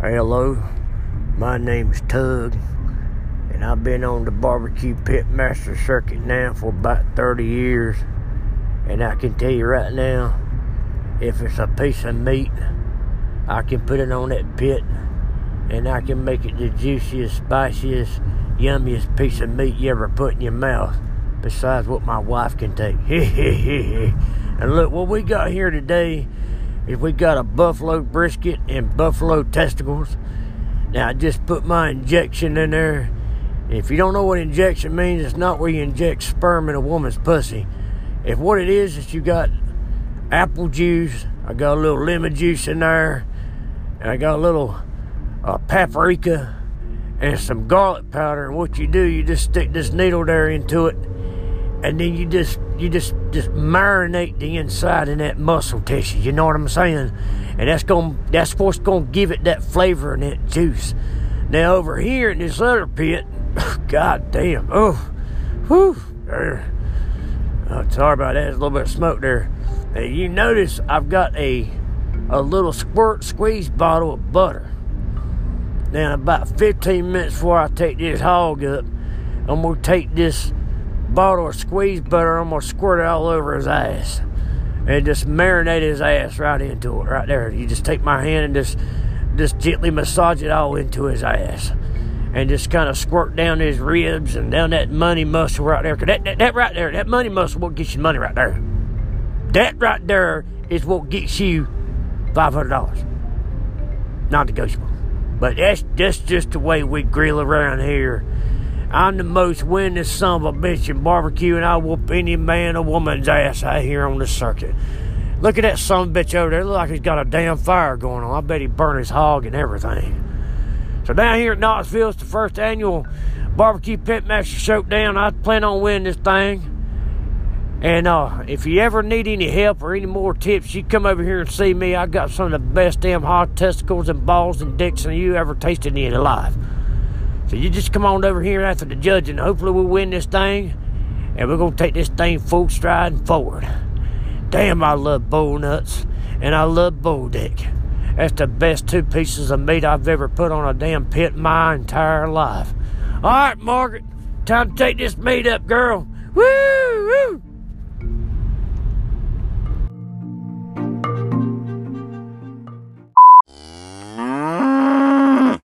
Hello, my name's Tug, and I've been on the barbecue pit master circuit now for about 30 years. And I can tell you right now, if it's a piece of meat, I can put it on that pit and I can make it the juiciest, spiciest, yummiest piece of meat you ever put in your mouth, besides what my wife can take. and look, what we got here today is we got a buffalo brisket and buffalo testicles. Now I just put my injection in there. If you don't know what injection means, it's not where you inject sperm in a woman's pussy. If what it is is you got apple juice, I got a little lemon juice in there, and I got a little uh, paprika and some garlic powder. And what you do, you just stick this needle there into it, and then you just you just just marinate the inside in that muscle tissue. You know what I'm saying? And that's gonna that's what's to give it that flavor and that juice. Now over here in this other pit, god damn, oh, whew, there. Oh, sorry about that. There's a little bit of smoke there. Now you notice I've got a a little squirt squeeze bottle of butter. Now about 15 minutes before I take this hog up, I'm gonna take this bottle of squeeze butter, I'm gonna squirt it all over his ass. And just marinate his ass right into it, right there. You just take my hand and just just gently massage it all into his ass. And just kind of squirt down his ribs and down that money muscle right there. Cause that, that, that right there, that money muscle what gets you money right there. That right there is what gets you $500. Non negotiable. But that's, that's just the way we grill around here I'm the most winningest son of a bitch in barbecue, and I whoop any man or woman's ass out here on the circuit. Look at that son of a bitch over there. Look like he's got a damn fire going on. I bet he burned his hog and everything. So down here at Knoxville, it's the first annual barbecue pitmaster showdown. I plan on winning this thing. And uh, if you ever need any help or any more tips, you come over here and see me. I got some of the best damn hot testicles and balls and dicks that you ever tasted in your life. So you just come on over here after the judge, and hopefully we'll win this thing. And we're to take this thing full stride forward. Damn, I love bull nuts. And I love bull dick. That's the best two pieces of meat I've ever put on a damn pit my entire life. All right, Margaret. Time to take this meat up, girl. Woo! woo.